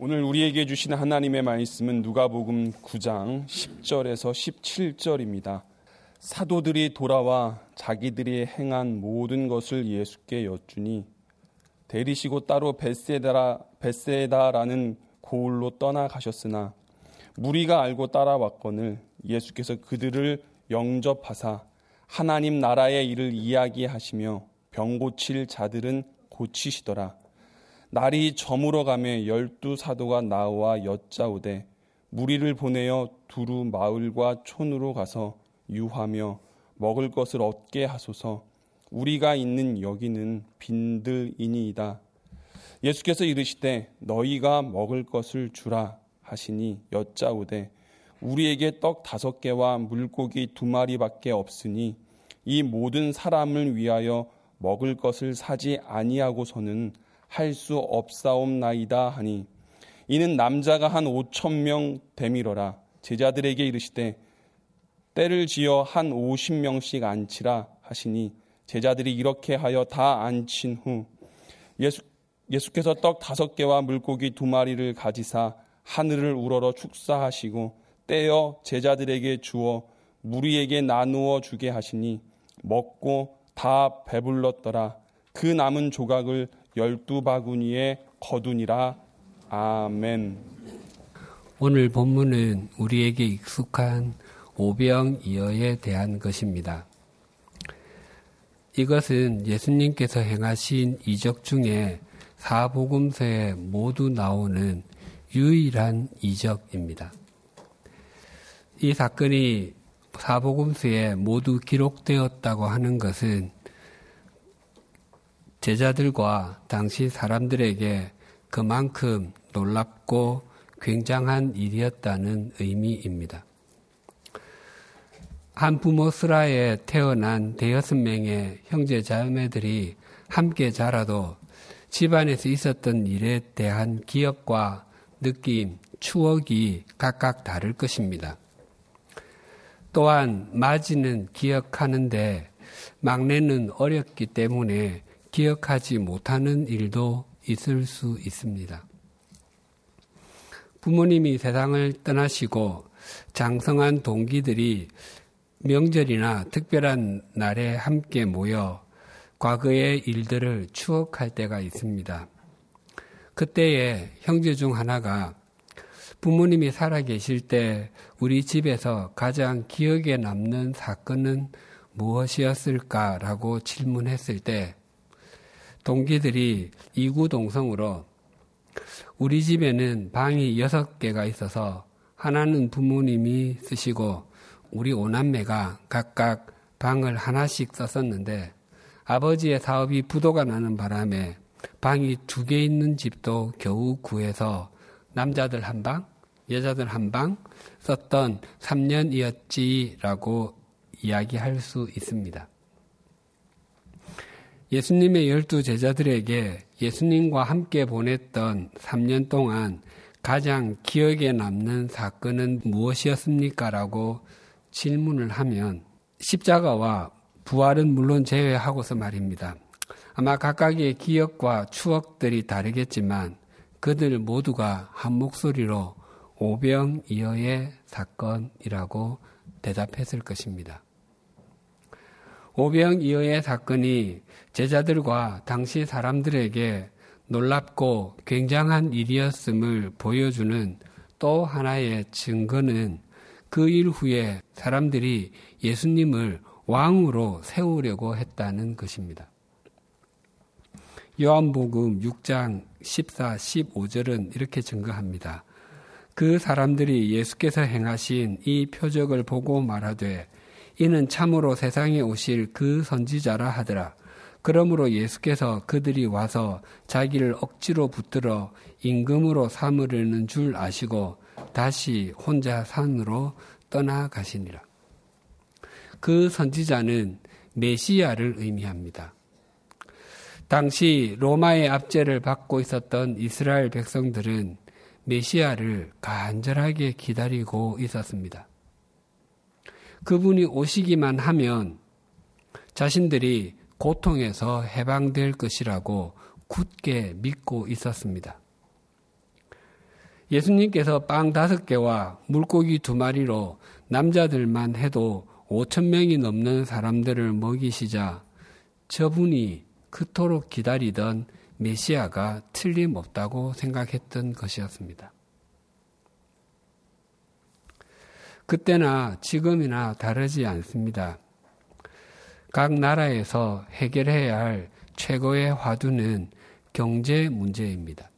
오늘 우리에게 주신 하나님의 말씀은 누가복음 9장 10절에서 17절입니다. 사도들이 돌아와 자기들이 행한 모든 것을 예수께 여쭈니 데리시고 따로 베세다라 베세다라는 고을로 떠나가셨으나 무리가 알고 따라왔거늘 예수께서 그들을 영접하사 하나님 나라의 일을 이야기하시며 병 고칠 자들은 고치시더라. 날이 저물어 가며 열두 사도가 나와 여짜오되 무리를 보내어 두루 마을과 촌으로 가서 유하며 먹을 것을 얻게 하소서 우리가 있는 여기는 빈들이니이다. 예수께서 이르시되 너희가 먹을 것을 주라 하시니 여짜오되 우리에게 떡 다섯 개와 물고기 두 마리밖에 없으니 이 모든 사람을 위하여 먹을 것을 사지 아니하고서는 할 수 없사옵나이다 하니 이는 남자가 한 오천 명 되밀어라. 제자들에게 이르시되 때를 지어 한 오십 명씩 앉히라 하시니 제자들이 이렇게 하여 다 앉힌 후 예수, 예수께서 떡 다섯 개와 물고기 두 마리를 가지사 하늘을 우러러 축사하시고 떼어 제자들에게 주어 무리에게 나누어 주게 하시니 먹고 다 배불렀더라. 그 남은 조각을 열두 바구니에 거두니라. 아멘. 오늘 본문은 우리에게 익숙한 오병이어에 대한 것입니다. 이것은 예수님께서 행하신 이적 중에 사복음서에 모두 나오는 유일한 이적입니다. 이 사건이 사복음서에 모두 기록되었다고 하는 것은 제자들과 당시 사람들에게 그만큼 놀랍고 굉장한 일이었다는 의미입니다. 한 부모 스라에 태어난 대여섯 명의 형제 자매들이 함께 자라도 집안에서 있었던 일에 대한 기억과 느낌, 추억이 각각 다를 것입니다. 또한 마지는 기억하는데 막내는 어렸기 때문에 기억하지 못하는 일도 있을 수 있습니다. 부모님이 세상을 떠나시고 장성한 동기들이 명절이나 특별한 날에 함께 모여 과거의 일들을 추억할 때가 있습니다. 그때에 형제 중 하나가 부모님이 살아 계실 때 우리 집에서 가장 기억에 남는 사건은 무엇이었을까라고 질문했을 때 동기들이 이구동성으로 우리 집에는 방이 여섯 개가 있어서 하나는 부모님이 쓰시고 우리 오남매가 각각 방을 하나씩 썼었는데 아버지의 사업이 부도가 나는 바람에 방이 두 개 있는 집도 겨우 구해서 남자들 한 방, 여자들 한 방 썼던 3년이었지라고 이야기할 수 있습니다. 예수님의 열두 제자들에게 예수님과 함께 보냈던 3년 동안 가장 기억에 남는 사건은 무엇이었습니까? 라고 질문을 하면 십자가와 부활은 물론 제외하고서 말입니다. 아마 각각의 기억과 추억들이 다르겠지만 그들 모두가 한 목소리로 오병이어의 사건이라고 대답했을 것입니다. 오병이어의 사건이 제자들과 당시 사람들에게 놀랍고 굉장한 일이었음을 보여주는 또 하나의 증거는 그 일 후에 사람들이 예수님을 왕으로 세우려고 했다는 것입니다. 요한복음 6장 14, 15절은 이렇게 증거합니다. 그 사람들이 예수께서 행하신 이 표적을 보고 말하되 이는 참으로 세상에 오실 그 선지자라 하더라. 그러므로 예수께서 그들이 와서 자기를 억지로 붙들어 임금으로 삼으려는 줄 아시고 다시 혼자 산으로 떠나가시니라. 그 선지자는 메시아를 의미합니다. 당시 로마의 압제를 받고 있었던 이스라엘 백성들은 메시아를 간절하게 기다리고 있었습니다. 그분이 오시기만 하면 자신들이 고통에서 해방될 것이라고 굳게 믿고 있었습니다. 예수님께서 빵 다섯 개와 물고기 두 마리로 남자들만 해도 5천 명이 넘는 사람들을 먹이시자 저분이 그토록 기다리던 메시아가 틀림없다고 생각했던 것이었습니다. 그때나 지금이나 다르지 않습니다. 각 나라에서 해결해야 할 최고의 화두는 경제 문제입니다.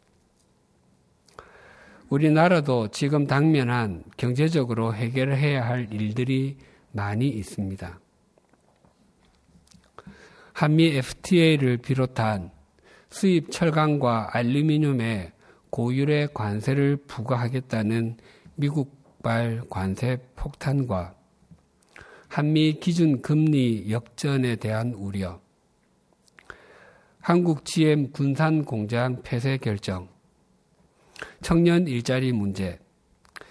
우리나라도 지금 당면한 경제적으로 해결해야 할 일들이 많이 있습니다. 한미 FTA를 비롯한 수입 철강과 알루미늄에 고율의 관세를 부과하겠다는 미국발 관세 폭탄과 한미 기준 금리 역전에 대한 우려, 한국 GM 군산 공장 폐쇄 결정, 청년 일자리 문제,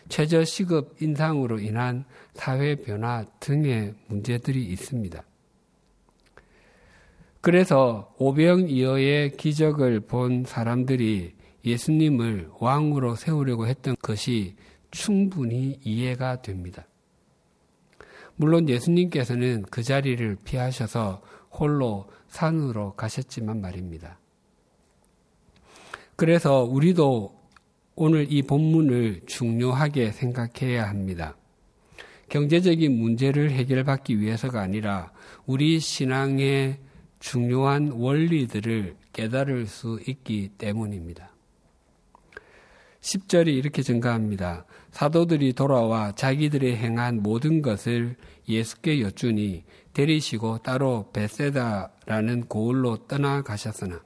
최저 시급 인상으로 인한 사회 변화 등의 문제들이 있습니다. 그래서 오병이어의 기적을 본 사람들이 예수님을 왕으로 세우려고 했던 것이 충분히 이해가 됩니다. 물론 예수님께서는 그 자리를 피하셔서 홀로 산으로 가셨지만 말입니다. 그래서 우리도 오늘 이 본문을 중요하게 생각해야 합니다. 경제적인 문제를 해결받기 위해서가 아니라 우리 신앙의 중요한 원리들을 깨달을 수 있기 때문입니다. 10절이 이렇게 증가합니다. 사도들이 돌아와 자기들이 행한 모든 것을 예수께 여쭈니 데리시고 따로 베세다라는 고을로 떠나가셨으나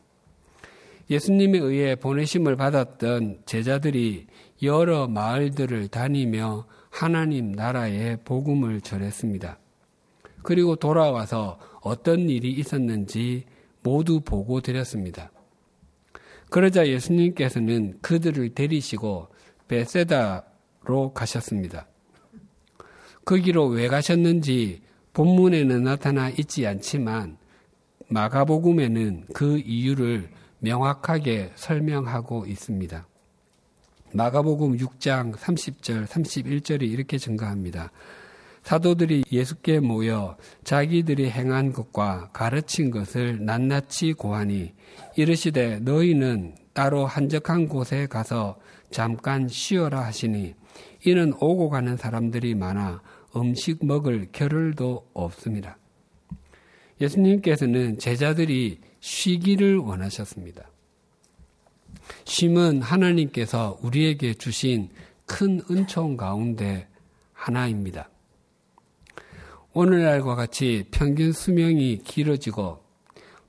예수님에 의해 보내심을 받았던 제자들이 여러 마을들을 다니며 하나님 나라의 복음을 전했습니다. 그리고 돌아와서 어떤 일이 있었는지 모두 보고 드렸습니다. 그러자 예수님께서는 그들을 데리시고 베세다로 가셨습니다. 거기로 왜 가셨는지 본문에는 나타나 있지 않지만 마가복음에는 그 이유를 명확하게 설명하고 있습니다. 마가복음 6장 30절, 31절이 이렇게 증가합니다. 사도들이 예수께 모여 자기들이 행한 것과 가르친 것을 낱낱이 고하니 이르시되 너희는 따로 한적한 곳에 가서 잠깐 쉬어라 하시니 이는 오고 가는 사람들이 많아 음식 먹을 겨를도 없습니다. 예수님께서는 제자들이 쉬기를 원하셨습니다. 쉼은 하나님께서 우리에게 주신 큰 은총 가운데 하나입니다. 오늘날과 같이 평균 수명이 길어지고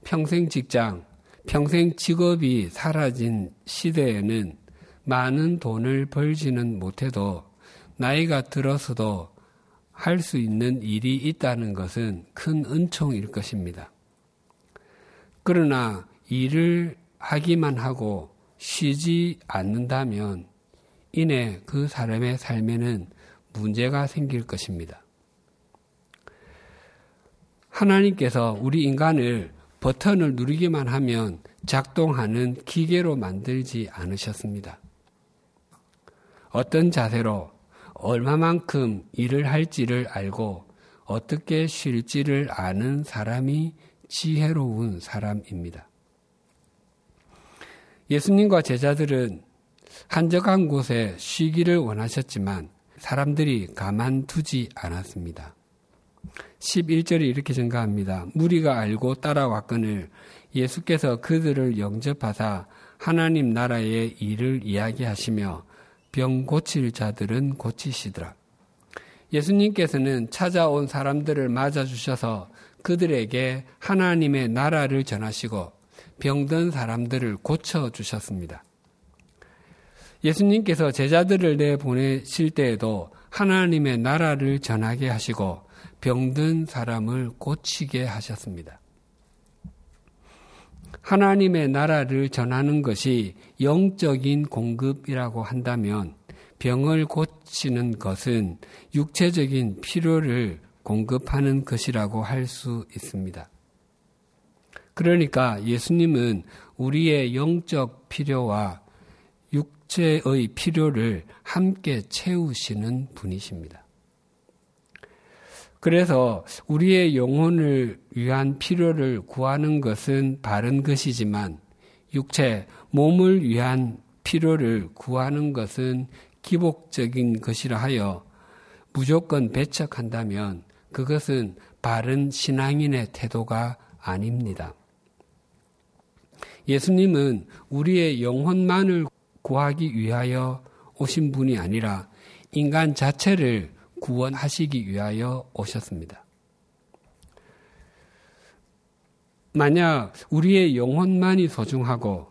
평생 직장, 평생 직업이 사라진 시대에는 많은 돈을 벌지는 못해도 나이가 들어서도 할 수 있는 일이 있다는 것은 큰 은총일 것입니다. 그러나 일을 하기만 하고 쉬지 않는다면 이내 그 사람의 삶에는 문제가 생길 것입니다. 하나님께서 우리 인간을 버튼을 누르기만 하면 작동하는 기계로 만들지 않으셨습니다. 어떤 자세로 얼마만큼 일을 할지를 알고 어떻게 쉴지를 아는 사람이 지혜로운 사람입니다. 예수님과 제자들은 한적한 곳에 쉬기를 원하셨지만 사람들이 가만두지 않았습니다. 11절이 이렇게 증가합니다. 무리가 알고 따라왔거늘 예수께서 그들을 영접하사 하나님 나라의 일을 이야기하시며 병 고칠 자들은 고치시더라. 예수님께서는 찾아온 사람들을 맞아주셔서 그들에게 하나님의 나라를 전하시고 병든 사람들을 고쳐주셨습니다. 예수님께서 제자들을 내보내실 때에도 하나님의 나라를 전하게 하시고 병든 사람을 고치게 하셨습니다. 하나님의 나라를 전하는 것이 영적인 공급이라고 한다면 병을 고치는 것은 육체적인 필요를 공급하는 것이라고 할 수 있습니다. 그러니까 예수님은 우리의 영적 필요와 육체의 필요를 함께 채우시는 분이십니다. 그래서 우리의 영혼을 위한 필요를 구하는 것은 바른 것이지만 육체, 몸을 위한 필요를 구하는 것은 기복적인 것이라 하여 무조건 배척한다면 그것은 바른 신앙인의 태도가 아닙니다. 예수님은 우리의 영혼만을 구하기 위하여 오신 분이 아니라 인간 자체를 구원하시기 위하여 오셨습니다. 만약 우리의 영혼만이 소중하고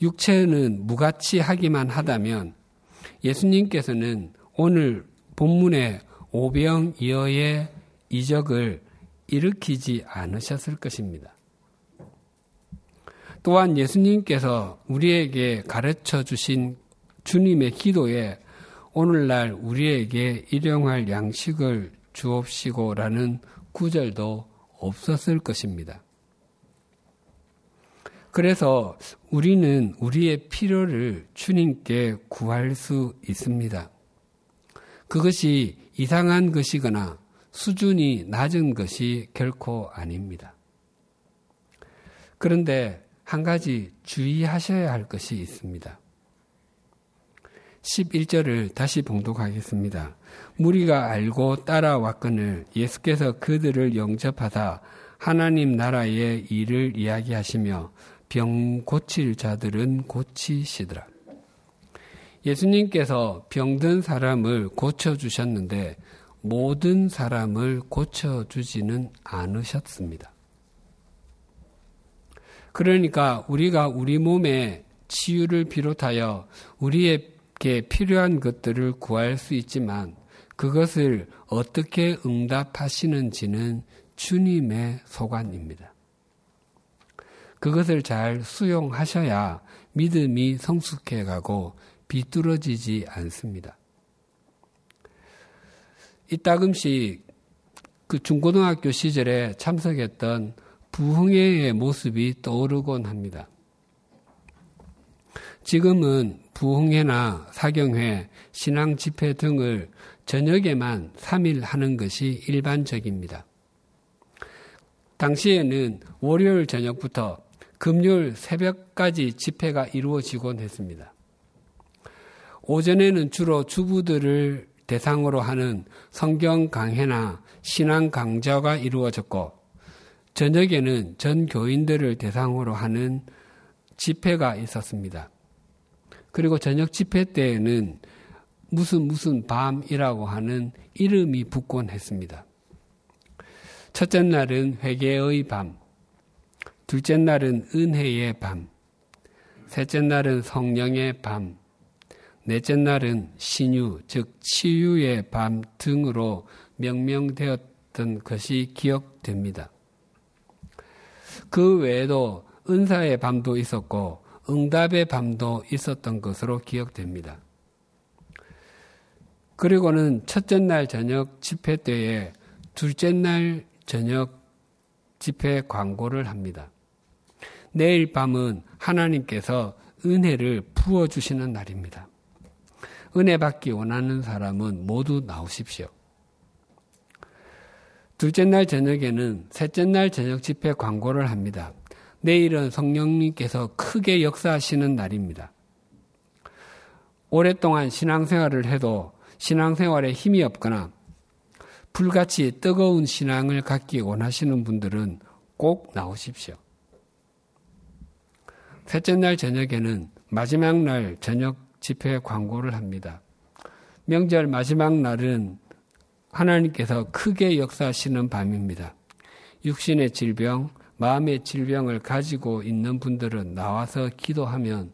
육체는 무가치하기만 하다면 예수님께서는 오늘 본문의 오병이어의 이적을 일으키지 않으셨을 것입니다. 또한 예수님께서 우리에게 가르쳐 주신 주님의 기도에 오늘날 우리에게 일용할 양식을 주옵시고라는 구절도 없었을 것입니다. 그래서 우리는 우리의 필요를 주님께 구할 수 있습니다. 그것이 이상한 것이거나 수준이 낮은 것이 결코 아닙니다. 그런데 한 가지 주의하셔야 할 것이 있습니다. 11절을 다시 봉독하겠습니다. 무리가 알고 따라왔거늘 예수께서 그들을 영접하다 하나님 나라의 일을 이야기하시며 병 고칠 자들은 고치시더라. 예수님께서 병든 사람을 고쳐주셨는데 모든 사람을 고쳐주지는 않으셨습니다. 그러니까 우리가 우리 몸의 치유를 비롯하여 우리에 게 필요한 것들을 구할 수 있지만 그것을 어떻게 응답하시는지는 주님의 소관입니다. 그것을 잘 수용하셔야 믿음이 성숙해 가고 비뚤어지지 않습니다. 이따금씩 그 중고등학교 시절에 참석했던 부흥회의 모습이 떠오르곤 합니다. 지금은 부흥회나 사경회, 신앙 집회 등을 저녁에만 3일 하는 것이 일반적입니다. 당시에는 월요일 저녁부터 금요일 새벽까지 집회가 이루어지곤 했습니다. 오전에는 주로 주부들을 대상으로 하는 성경 강해나 신앙 강좌가 이루어졌고 저녁에는 전 교인들을 대상으로 하는 집회가 있었습니다. 그리고 저녁 집회 때에는 무슨 무슨 밤이라고 하는 이름이 붙곤 했습니다. 첫째 날은 회개의 밤, 둘째 날은 은혜의 밤, 셋째 날은 성령의 밤, 넷째 날은 신유, 즉 치유의 밤 등으로 명명되었던 것이 기억됩니다. 그 외에도 은사의 밤도 있었고 응답의 밤도 있었던 것으로 기억됩니다. 그리고는 첫째 날 저녁 집회 때에 둘째 날 저녁 집회 광고를 합니다. 내일 밤은 하나님께서 은혜를 부어주시는 날입니다. 은혜 받기 원하는 사람은 모두 나오십시오. 둘째 날 저녁에는 셋째 날 저녁 집회 광고를 합니다. 내일은 성령님께서 크게 역사하시는 날입니다. 오랫동안 신앙생활을 해도 신앙생활에 힘이 없거나 불같이 뜨거운 신앙을 갖기 원하시는 분들은 꼭 나오십시오. 셋째 날 저녁에는 마지막 날 저녁 집회 광고를 합니다. 명절 마지막 날은 하나님께서 크게 역사하시는 밤입니다. 육신의 질병, 마음의 질병을 가지고 있는 분들은 나와서 기도하면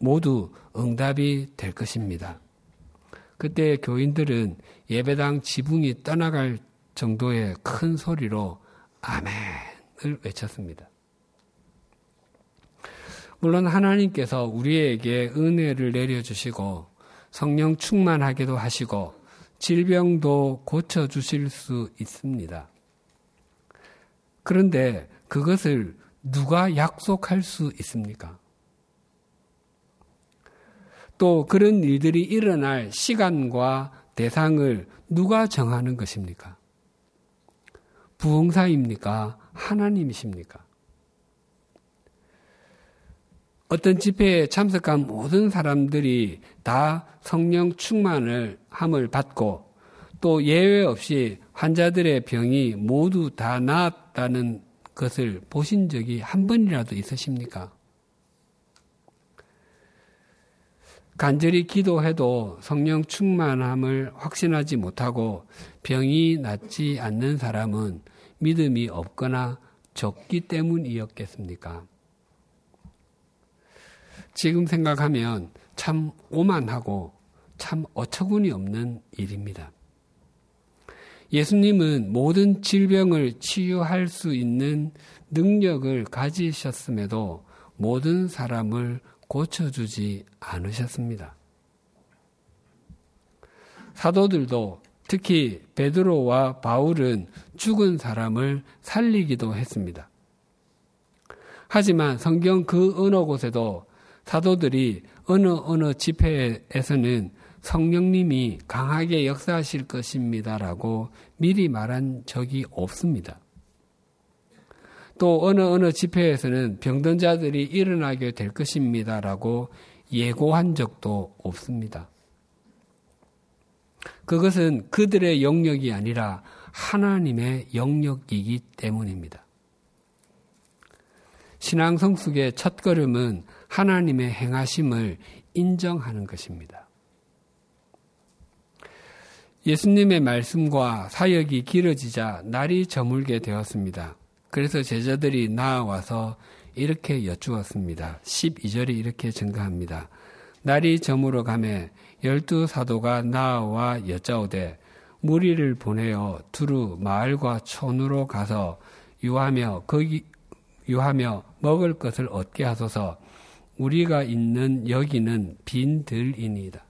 모두 응답이 될 것입니다. 그때 교인들은 예배당 지붕이 떠나갈 정도의 큰 소리로 아멘을 외쳤습니다. 물론 하나님께서 우리에게 은혜를 내려주시고 성령 충만하게도 하시고 질병도 고쳐주실 수 있습니다. 그런데 그것을 누가 약속할 수 있습니까? 또 그런 일들이 일어날 시간과 대상을 누가 정하는 것입니까? 부흥사입니까? 하나님이십니까? 어떤 집회에 참석한 모든 사람들이 다 성령 충만을 함을 받고 또 예외 없이 환자들의 병이 모두 다 나았다는 것을 보신 적이 한 번이라도 있으십니까? 간절히 기도해도 성령 충만함을 확신하지 못하고 병이 낫지 않는 사람은 믿음이 없거나 적기 때문이었겠습니까? 지금 생각하면 참 오만하고 참 어처구니 없는 일입니다. 예수님은 모든 질병을 치유할 수 있는 능력을 가지셨음에도 모든 사람을 고쳐주지 않으셨습니다. 사도들도 특히 베드로와 바울은 죽은 사람을 살리기도 했습니다. 하지만 성경 그 어느 곳에도 사도들이 어느 어느 집회에서는 성령님이 강하게 역사하실 것입니다라고 미리 말한 적이 없습니다. 또 어느 어느 집회에서는 병든 자들이 일어나게 될 것입니다라고 예고한 적도 없습니다. 그것은 그들의 영역이 아니라 하나님의 영역이기 때문입니다. 신앙 성숙의 첫 걸음은 하나님의 행하심을 인정하는 것입니다. 예수님의 말씀과 사역이 길어지자 날이 저물게 되었습니다. 그래서 제자들이 나와서 이렇게 여쭈었습니다. 12절이 이렇게 증가합니다. 날이 저물어 가매 열두 사도가 나와 여짜오되 무리를 보내어 두루 마을과 촌으로 가서 유하며 거기 유하며 먹을 것을 얻게 하소서 우리가 있는 여기는 빈 들이니이다.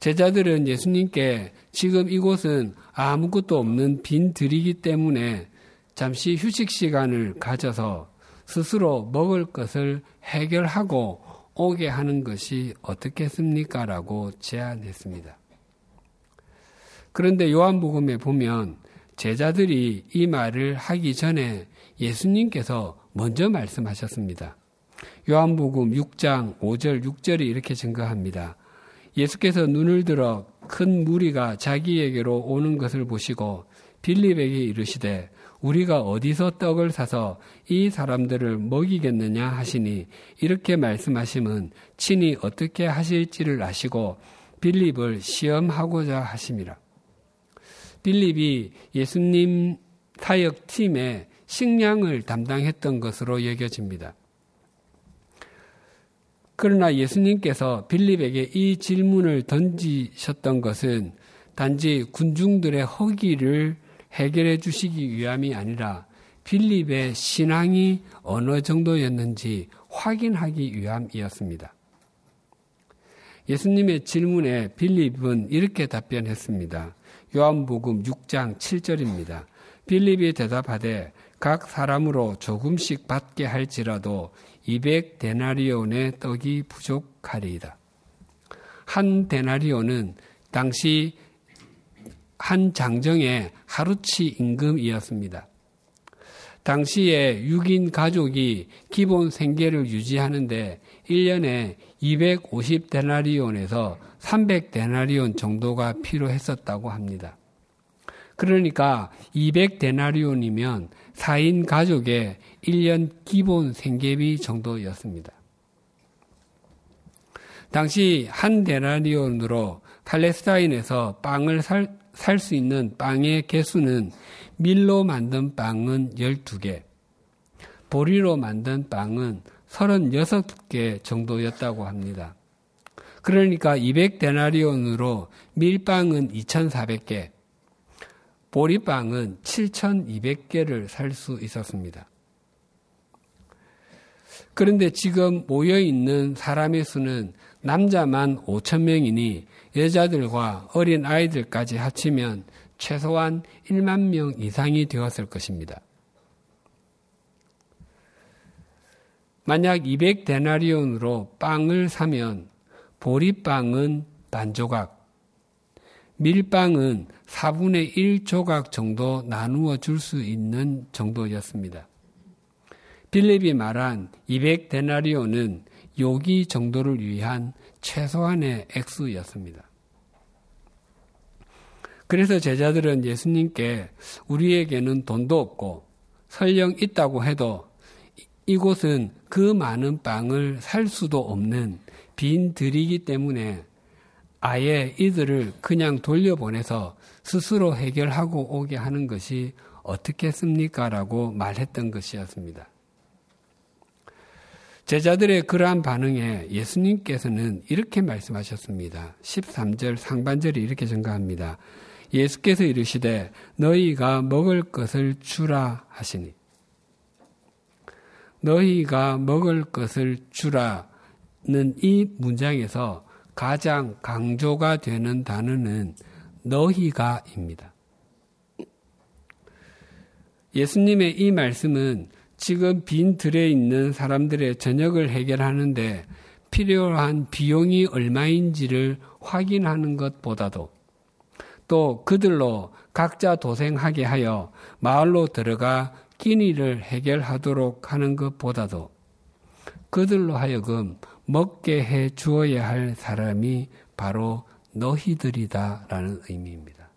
제자들은 예수님께 지금 이곳은 아무것도 없는 빈 들이기 때문에 잠시 휴식 시간을 가져서 스스로 먹을 것을 해결하고 오게 하는 것이 어떻겠습니까? 라고 제안했습니다. 그런데 요한복음에 보면 제자들이 이 말을 하기 전에 예수님께서 먼저 말씀하셨습니다. 요한복음 6장 5절 6절이 이렇게 증거합니다. 예수께서 눈을 들어 큰 무리가 자기에게로 오는 것을 보시고 빌립에게 이르시되 우리가 어디서 떡을 사서 이 사람들을 먹이겠느냐 하시니 이렇게 말씀하심은 친히 어떻게 하실지를 아시고 빌립을 시험하고자 하심이라. 빌립이 예수님 사역팀의 식량을 담당했던 것으로 여겨집니다. 그러나 예수님께서 빌립에게 이 질문을 던지셨던 것은 단지 군중들의 허기를 해결해 주시기 위함이 아니라 빌립의 신앙이 어느 정도였는지 확인하기 위함이었습니다. 예수님의 질문에 빌립은 이렇게 답변했습니다. 요한복음 6장 7절입니다. 빌립이 대답하되 각 사람으로 조금씩 받게 할지라도 200 데나리온의 떡이 부족하리이다. 한 데나리온은 당시 한 장정의 하루치 임금이었습니다. 당시에 6인 가족이 기본 생계를 유지하는데 1년에 250데나리온에서 300데나리온 정도가 필요했었다고 합니다. 그러니까 200데나리온이면 4인 가족의 1년 기본 생계비 정도였습니다. 당시 한 데나리온으로 팔레스타인에서 빵을 살, 살수 있는 빵의 개수는 밀로 만든 빵은 12개, 보리로 만든 빵은 36개 정도였다고 합니다. 그러니까 200데나리온으로 밀빵은 2,400개, 보리빵은 7,200개를 살 수 있었습니다. 그런데 지금 모여 있는 사람의 수는 남자만 5천 명이니 여자들과 어린 아이들까지 합치면 최소한 1만 명 이상이 되었을 것입니다. 만약 200데나리온으로 빵을 사면 보리빵은 반 조각, 밀빵은 4분의 1 조각 정도 나누어 줄 수 있는 정도였습니다. 빌립이 말한 200데나리오는 요기 정도를 위한 최소한의 액수였습니다. 그래서 제자들은 예수님께 우리에게는 돈도 없고 설령 있다고 해도 이곳은 그 많은 빵을 살 수도 없는 빈 들이기 때문에 아예 이들을 그냥 돌려보내서 스스로 해결하고 오게 하는 것이 어떻겠습니까? 라고 말했던 것이었습니다. 제자들의 그러한 반응에 예수님께서는 이렇게 말씀하셨습니다. 13절 상반절이 이렇게 증가합니다. 예수께서 이르시되 너희가 먹을 것을 주라 하시니 너희가 먹을 것을 주라는 이 문장에서 가장 강조가 되는 단어는 너희가입니다. 예수님의 이 말씀은 지금 빈 들에 있는 사람들의 저녁을 해결하는데 필요한 비용이 얼마인지를 확인하는 것보다도 또 그들로 각자 도생하게 하여 마을로 들어가 끼니를 해결하도록 하는 것보다도 그들로 하여금 먹게 해 주어야 할 사람이 바로 너희들이다라는 의미입니다.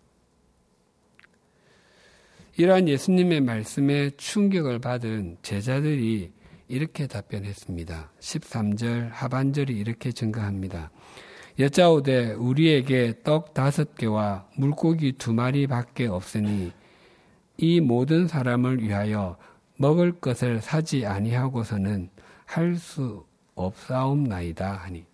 이러한 예수님의 말씀에 충격을 받은 제자들이 이렇게 답변했습니다. 13절 하반절이 이렇게 증가합니다. 여자오되 우리에게 떡 다섯 개와 물고기 두 마리밖에 없으니 이 모든 사람을 위하여 먹을 것을 사지 아니하고서는 할 수 없사옵나이다 하니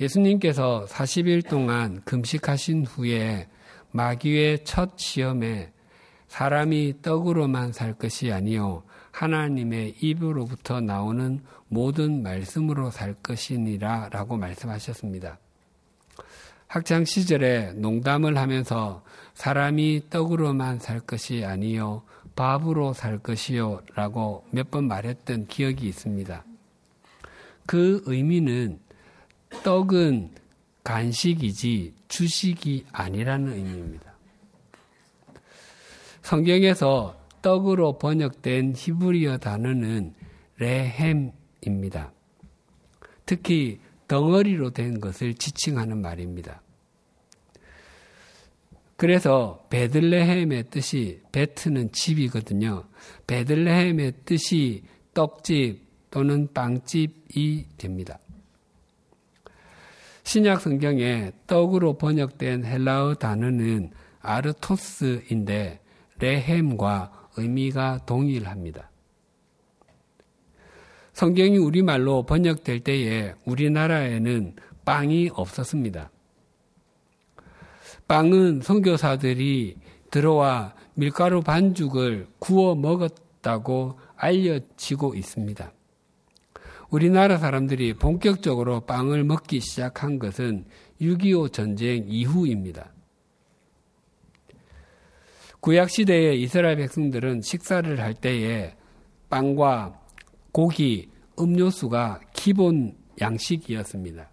예수님께서 40일 동안 금식하신 후에 마귀의 첫 시험에 사람이 떡으로만 살 것이 아니요 하나님의 입으로부터 나오는 모든 말씀으로 살 것이니라 라고 말씀하셨습니다. 학창 시절에 농담을 하면서 사람이 떡으로만 살 것이 아니요 밥으로 살 것이요 라고 몇 번 말했던 기억이 있습니다. 그 의미는 떡은 간식이지 주식이 아니라는 의미입니다. 성경에서 떡으로 번역된 히브리어 단어는 레헴입니다. 특히 덩어리로 된 것을 지칭하는 말입니다. 그래서 베들레헴의 뜻이 베트는 집이거든요. 베들레헴의 뜻이 떡집 또는 빵집이 됩니다. 신약 성경에 떡으로 번역된 헬라어 단어는 아르토스인데 레헴과 의미가 동일합니다. 성경이 우리말로 번역될 때에 우리나라에는 빵이 없었습니다. 빵은 선교사들이 들어와 밀가루 반죽을 구워 먹었다고 알려지고 있습니다. 우리나라 사람들이 본격적으로 빵을 먹기 시작한 것은 6.25 전쟁 이후입니다. 구약시대의 이스라엘 백성들은 식사를 할 때에 빵과 고기, 음료수가 기본 양식이었습니다.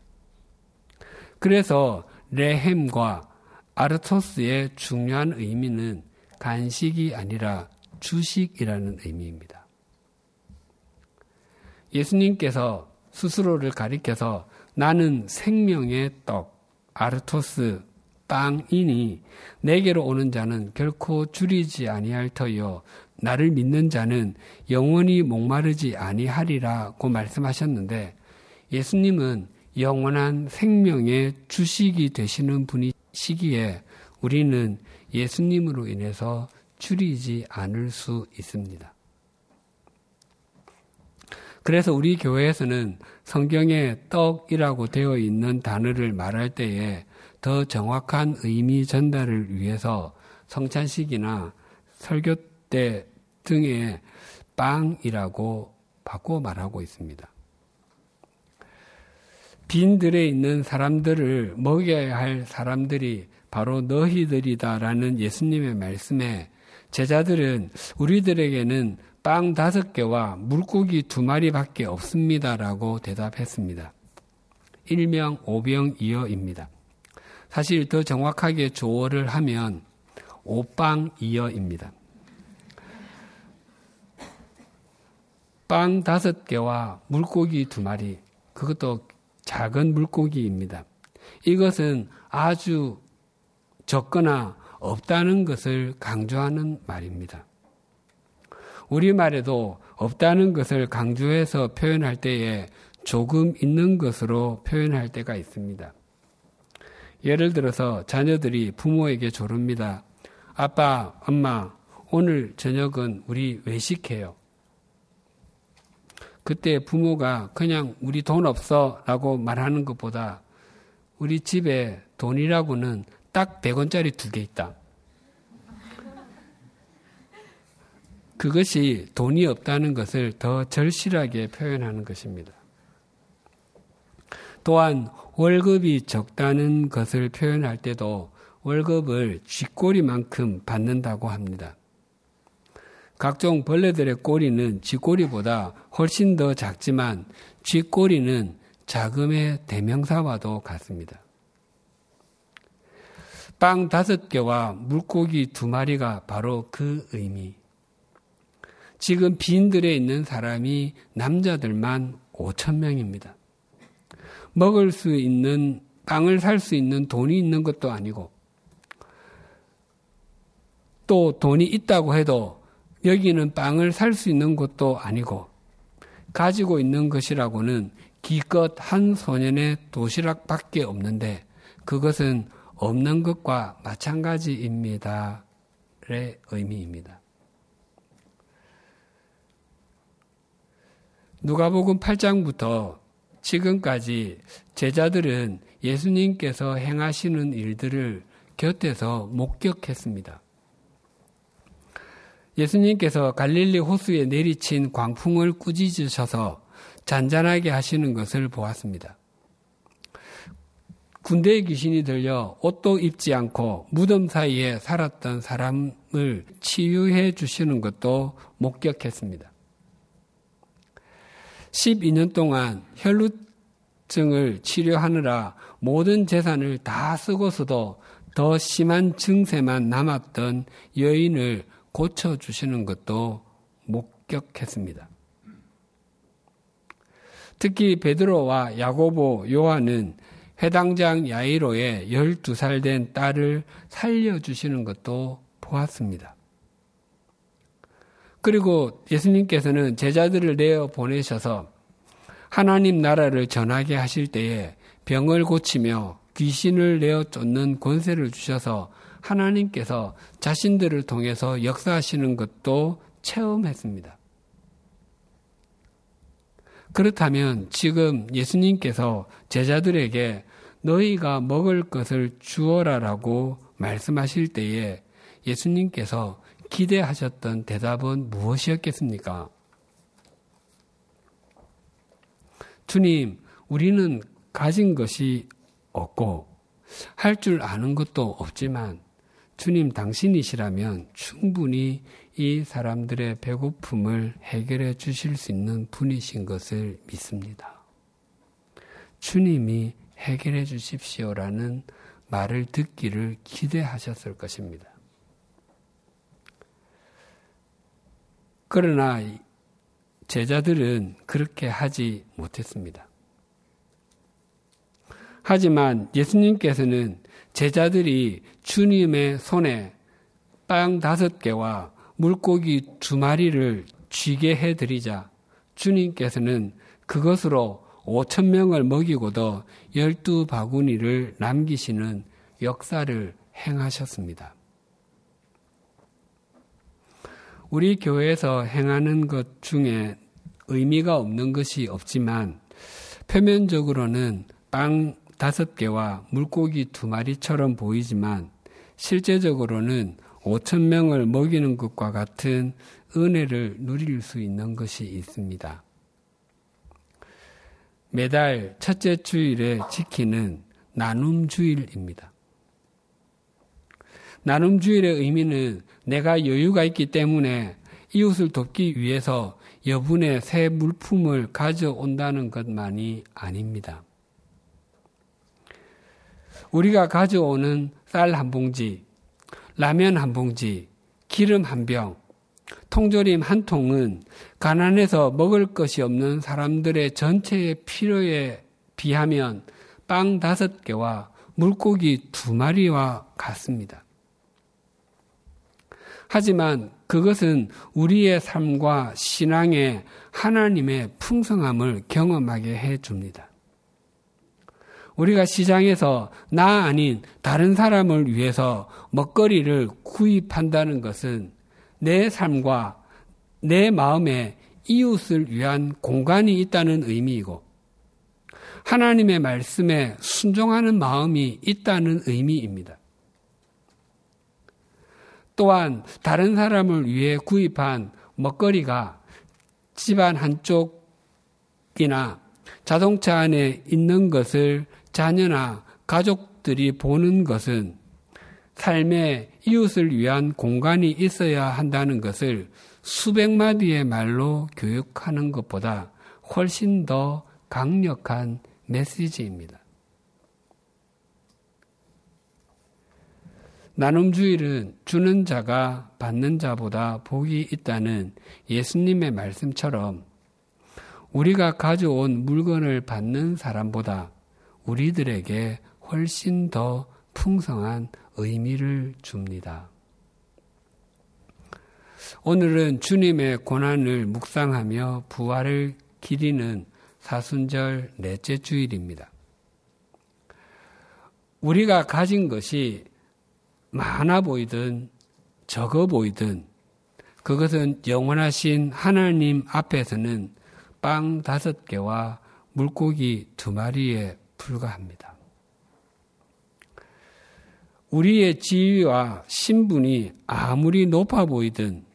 그래서 레헴과 아르토스의 중요한 의미는 간식이 아니라 주식이라는 의미입니다. 예수님께서 스스로를 가리켜서 나는 생명의 떡, 아르토스, 빵이니 내게로 오는 자는 결코 줄이지 아니할 터요 나를 믿는 자는 영원히 목마르지 아니하리라고 말씀하셨는데 예수님은 영원한 생명의 주식이 되시는 분이 시기에 우리는 예수님으로 인해서 줄이지 않을 수 있습니다. 그래서 우리 교회에서는 성경에 떡이라고 되어 있는 단어를 말할 때에 더 정확한 의미 전달을 위해서 성찬식이나 설교 때 등에 빵이라고 바꿔 말하고 있습니다. 빈들에 있는 사람들을 먹여야 할 사람들이 바로 너희들이다라는 예수님의 말씀에 제자들은 우리들에게는 빵 다섯 개와 물고기 두 마리밖에 없습니다라고 대답했습니다. 일명 오병이어입니다. 사실 더 정확하게 조어를 하면 오빵이어입니다. 빵 다섯 개와 물고기 두 마리, 그것도 작은 물고기입니다. 이것은 아주 적거나 없다는 것을 강조하는 말입니다. 우리말에도 없다는 것을 강조해서 표현할 때에 조금 있는 것으로 표현할 때가 있습니다. 예를 들어서 자녀들이 부모에게 조릅니다. 아빠, 엄마, 오늘 저녁은 우리 외식해요. 그때 부모가 그냥 우리 돈 없어 라고 말하는 것보다 우리 집에 돈이라고는 딱 100원짜리 두 개 있다. 그것이 돈이 없다는 것을 더 절실하게 표현하는 것입니다. 또한 월급이 적다는 것을 표현할 때도 월급을 쥐꼬리만큼 받는다고 합니다. 각종 벌레들의 꼬리는 쥐꼬리보다 훨씬 더 작지만 쥐꼬리는 자금의 대명사와도 같습니다. 빵 다섯 개와 물고기 두 마리가 바로 그 의미. 지금 빈들에 있는 사람이 남자들만 5천 명입니다. 먹을 수 있는 빵을 살 수 있는 돈이 있는 것도 아니고 또 돈이 있다고 해도 여기는 빵을 살 수 있는 것도 아니고 가지고 있는 것이라고는 기껏 한 소년의 도시락밖에 없는데 그것은 없는 것과 마찬가지입니다의 의미입니다. 누가복음 8장부터 지금까지 제자들은 예수님께서 행하시는 일들을 곁에서 목격했습니다. 예수님께서 갈릴리 호수에 내리친 광풍을 꾸짖으셔서 잔잔하게 하시는 것을 보았습니다. 군대의 귀신이 들려 옷도 입지 않고 무덤 사이에 살았던 사람을 치유해 주시는 것도 목격했습니다. 12년 동안 혈루증을 치료하느라 모든 재산을 다 쓰고서도 더 심한 증세만 남았던 여인을 고쳐주시는 것도 목격했습니다. 특히 베드로와 야고보, 요한은 회당장 야이로의 12살 된 딸을 살려주시는 것도 보았습니다. 그리고 예수님께서는 제자들을 내어 보내셔서 하나님 나라를 전하게 하실 때에 병을 고치며 귀신을 내어 쫓는 권세를 주셔서 하나님께서 자신들을 통해서 역사하시는 것도 체험했습니다. 그렇다면 지금 예수님께서 제자들에게 너희가 먹을 것을 주어라라고 말씀하실 때에 예수님께서 기대하셨던 대답은 무엇이었겠습니까? 주님, 우리는 가진 것이 없고 할 줄 아는 것도 없지만 주님 당신이시라면 충분히 이 사람들의 배고픔을 해결해 주실 수 있는 분이신 것을 믿습니다. 주님이 해결해 주십시오라는 말을 듣기를 기대하셨을 것입니다. 그러나 제자들은 그렇게 하지 못했습니다. 하지만 예수님께서는 제자들이 주님의 손에 빵 다섯 개와 물고기 두 마리를 쥐게 해드리자 주님께서는 그것으로 5천 명을 먹이고도 열두 바구니를 남기시는 역사를 행하셨습니다. 우리 교회에서 행하는 것 중에 의미가 없는 것이 없지만 표면적으로는 빵 다섯 개와 물고기 두 마리처럼 보이지만 실제적으로는 5천 명을 먹이는 것과 같은 은혜를 누릴 수 있는 것이 있습니다. 매달 첫째 주일에 지키는 나눔 주일입니다. 나눔 주일의 의미는 내가 여유가 있기 때문에 이웃을 돕기 위해서 여분의 새 물품을 가져온다는 것만이 아닙니다. 우리가 가져오는 쌀 한 봉지, 라면 한 봉지, 기름 한 병, 통조림 한 통은 가난해서 먹을 것이 없는 사람들의 전체의 필요에 비하면 빵 다섯 개와 물고기 두 마리와 같습니다. 하지만 그것은 우리의 삶과 신앙에 하나님의 풍성함을 경험하게 해 줍니다. 우리가 시장에서 나 아닌 다른 사람을 위해서 먹거리를 구입한다는 것은 내 삶과 내 마음에 이웃을 위한 공간이 있다는 의미이고 하나님의 말씀에 순종하는 마음이 있다는 의미입니다. 또한 다른 사람을 위해 구입한 먹거리가 집안 한쪽이나 자동차 안에 있는 것을 자녀나 가족들이 보는 것은 삶의 이웃을 위한 공간이 있어야 한다는 것을 수백 마디의 말로 교육하는 것보다 훨씬 더 강력한 메시지입니다. 나눔주일은 주는 자가 받는 자보다 복이 있다는 예수님의 말씀처럼 우리가 가져온 물건을 받는 사람보다 우리들에게 훨씬 더 풍성한 의미를 줍니다. 오늘은 주님의 고난을 묵상하며 부활을 기리는 사순절 넷째 주일입니다. 우리가 가진 것이 많아 보이든 적어 보이든 그것은 영원하신 하나님 앞에서는 빵 다섯 개와 물고기 두 마리에 불과합니다. 우리의 지위와 신분이 아무리 높아 보이든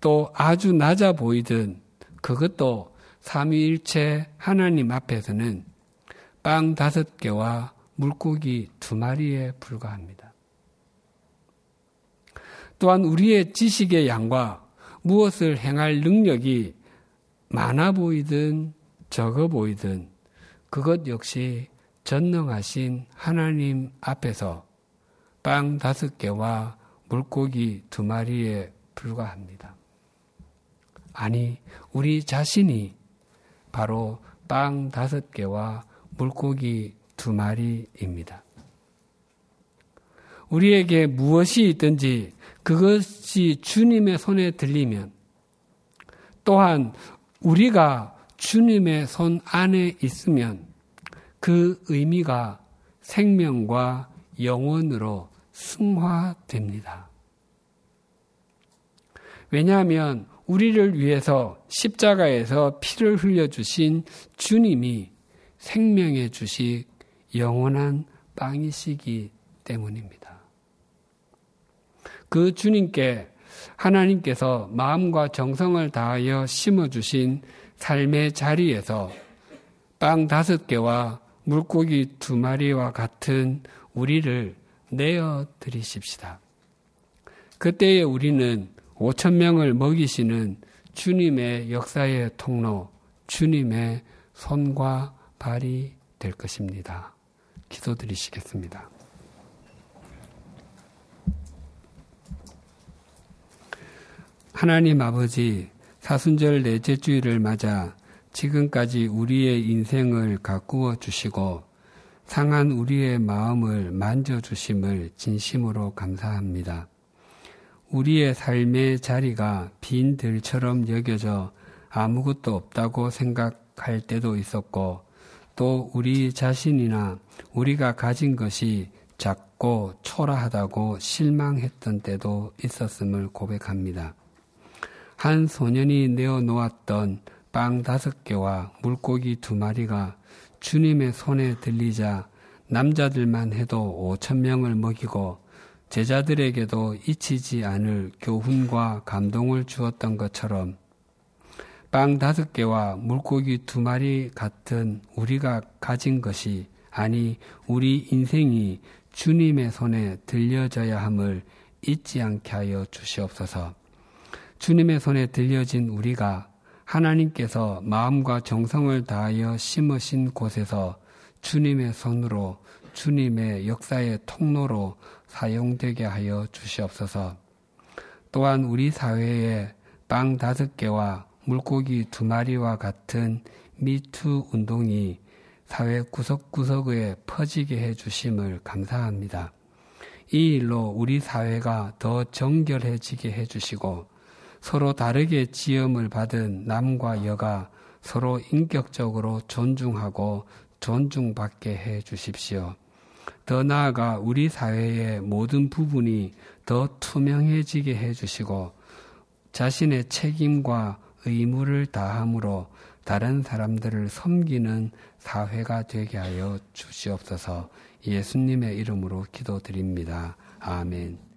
또 아주 낮아 보이든 그것도 삼위일체 하나님 앞에서는 빵 다섯 개와 물고기 두 마리에 불과합니다. 또한 우리의 지식의 양과 무엇을 행할 능력이 많아 보이든 적어 보이든 그것 역시 전능하신 하나님 앞에서 빵 다섯 개와 물고기 두 마리에 불과합니다. 아니, 우리 자신이 바로 빵 다섯 개와 물고기 두 마리입니다. 우리에게 무엇이 있든지 그것이 주님의 손에 들리면 또한 우리가 주님의 손 안에 있으면 그 의미가 생명과 영원으로 승화됩니다. 왜냐하면 우리를 위해서 십자가에서 피를 흘려주신 주님이 생명의 주식 영원한 빵이시기 때문입니다. 그 주님께 하나님께서 마음과 정성을 다하여 심어주신 삶의 자리에서 빵 다섯 개와 물고기 두 마리와 같은 우리를 내어 드리십시다. 그때에 우리는 5천 명을 먹이시는 주님의 역사의 통로, 주님의 손과 발이 될 것입니다. 기도드리시겠습니다. 하나님 아버지, 사순절 넷째 주일을 맞아 지금까지 우리의 인생을 가꾸어 주시고 상한 우리의 마음을 만져 주심을 진심으로 감사합니다. 우리의 삶의 자리가 빈 들처럼 여겨져 아무것도 없다고 생각할 때도 있었고 또 우리 자신이나 우리가 가진 것이 작고 초라하다고 실망했던 때도 있었음을 고백합니다. 한 소년이 내어 놓았던 빵 다섯 개와 물고기 두 마리가 주님의 손에 들리자 남자들만 해도 5천 명을 먹이고 제자들에게도 잊히지 않을 교훈과 감동을 주었던 것처럼 빵 다섯 개와 물고기 두 마리 같은 우리가 가진 것이 아니 우리 인생이 주님의 손에 들려져야 함을 잊지 않게 하여 주시옵소서. 주님의 손에 들려진 우리가 하나님께서 마음과 정성을 다하여 심으신 곳에서 주님의 손으로 주님의 역사의 통로로 사용되게 하여 주시옵소서. 또한 우리 사회에 빵 다섯 개와 물고기 두 마리와 같은 미투 운동이 사회 구석구석에 퍼지게 해 주심을 감사합니다. 이 일로 우리 사회가 더 정결해지게 해 주시고 서로 다르게 지음을 받은 남과 여가 서로 인격적으로 존중하고 존중받게 해 주십시오. 더 나아가 우리 사회의 모든 부분이 더 투명해지게 해 주시고 자신의 책임과 의무를 다함으로 다른 사람들을 섬기는 사회가 되게 하여 주시옵소서 예수님의 이름으로 기도드립니다. 아멘.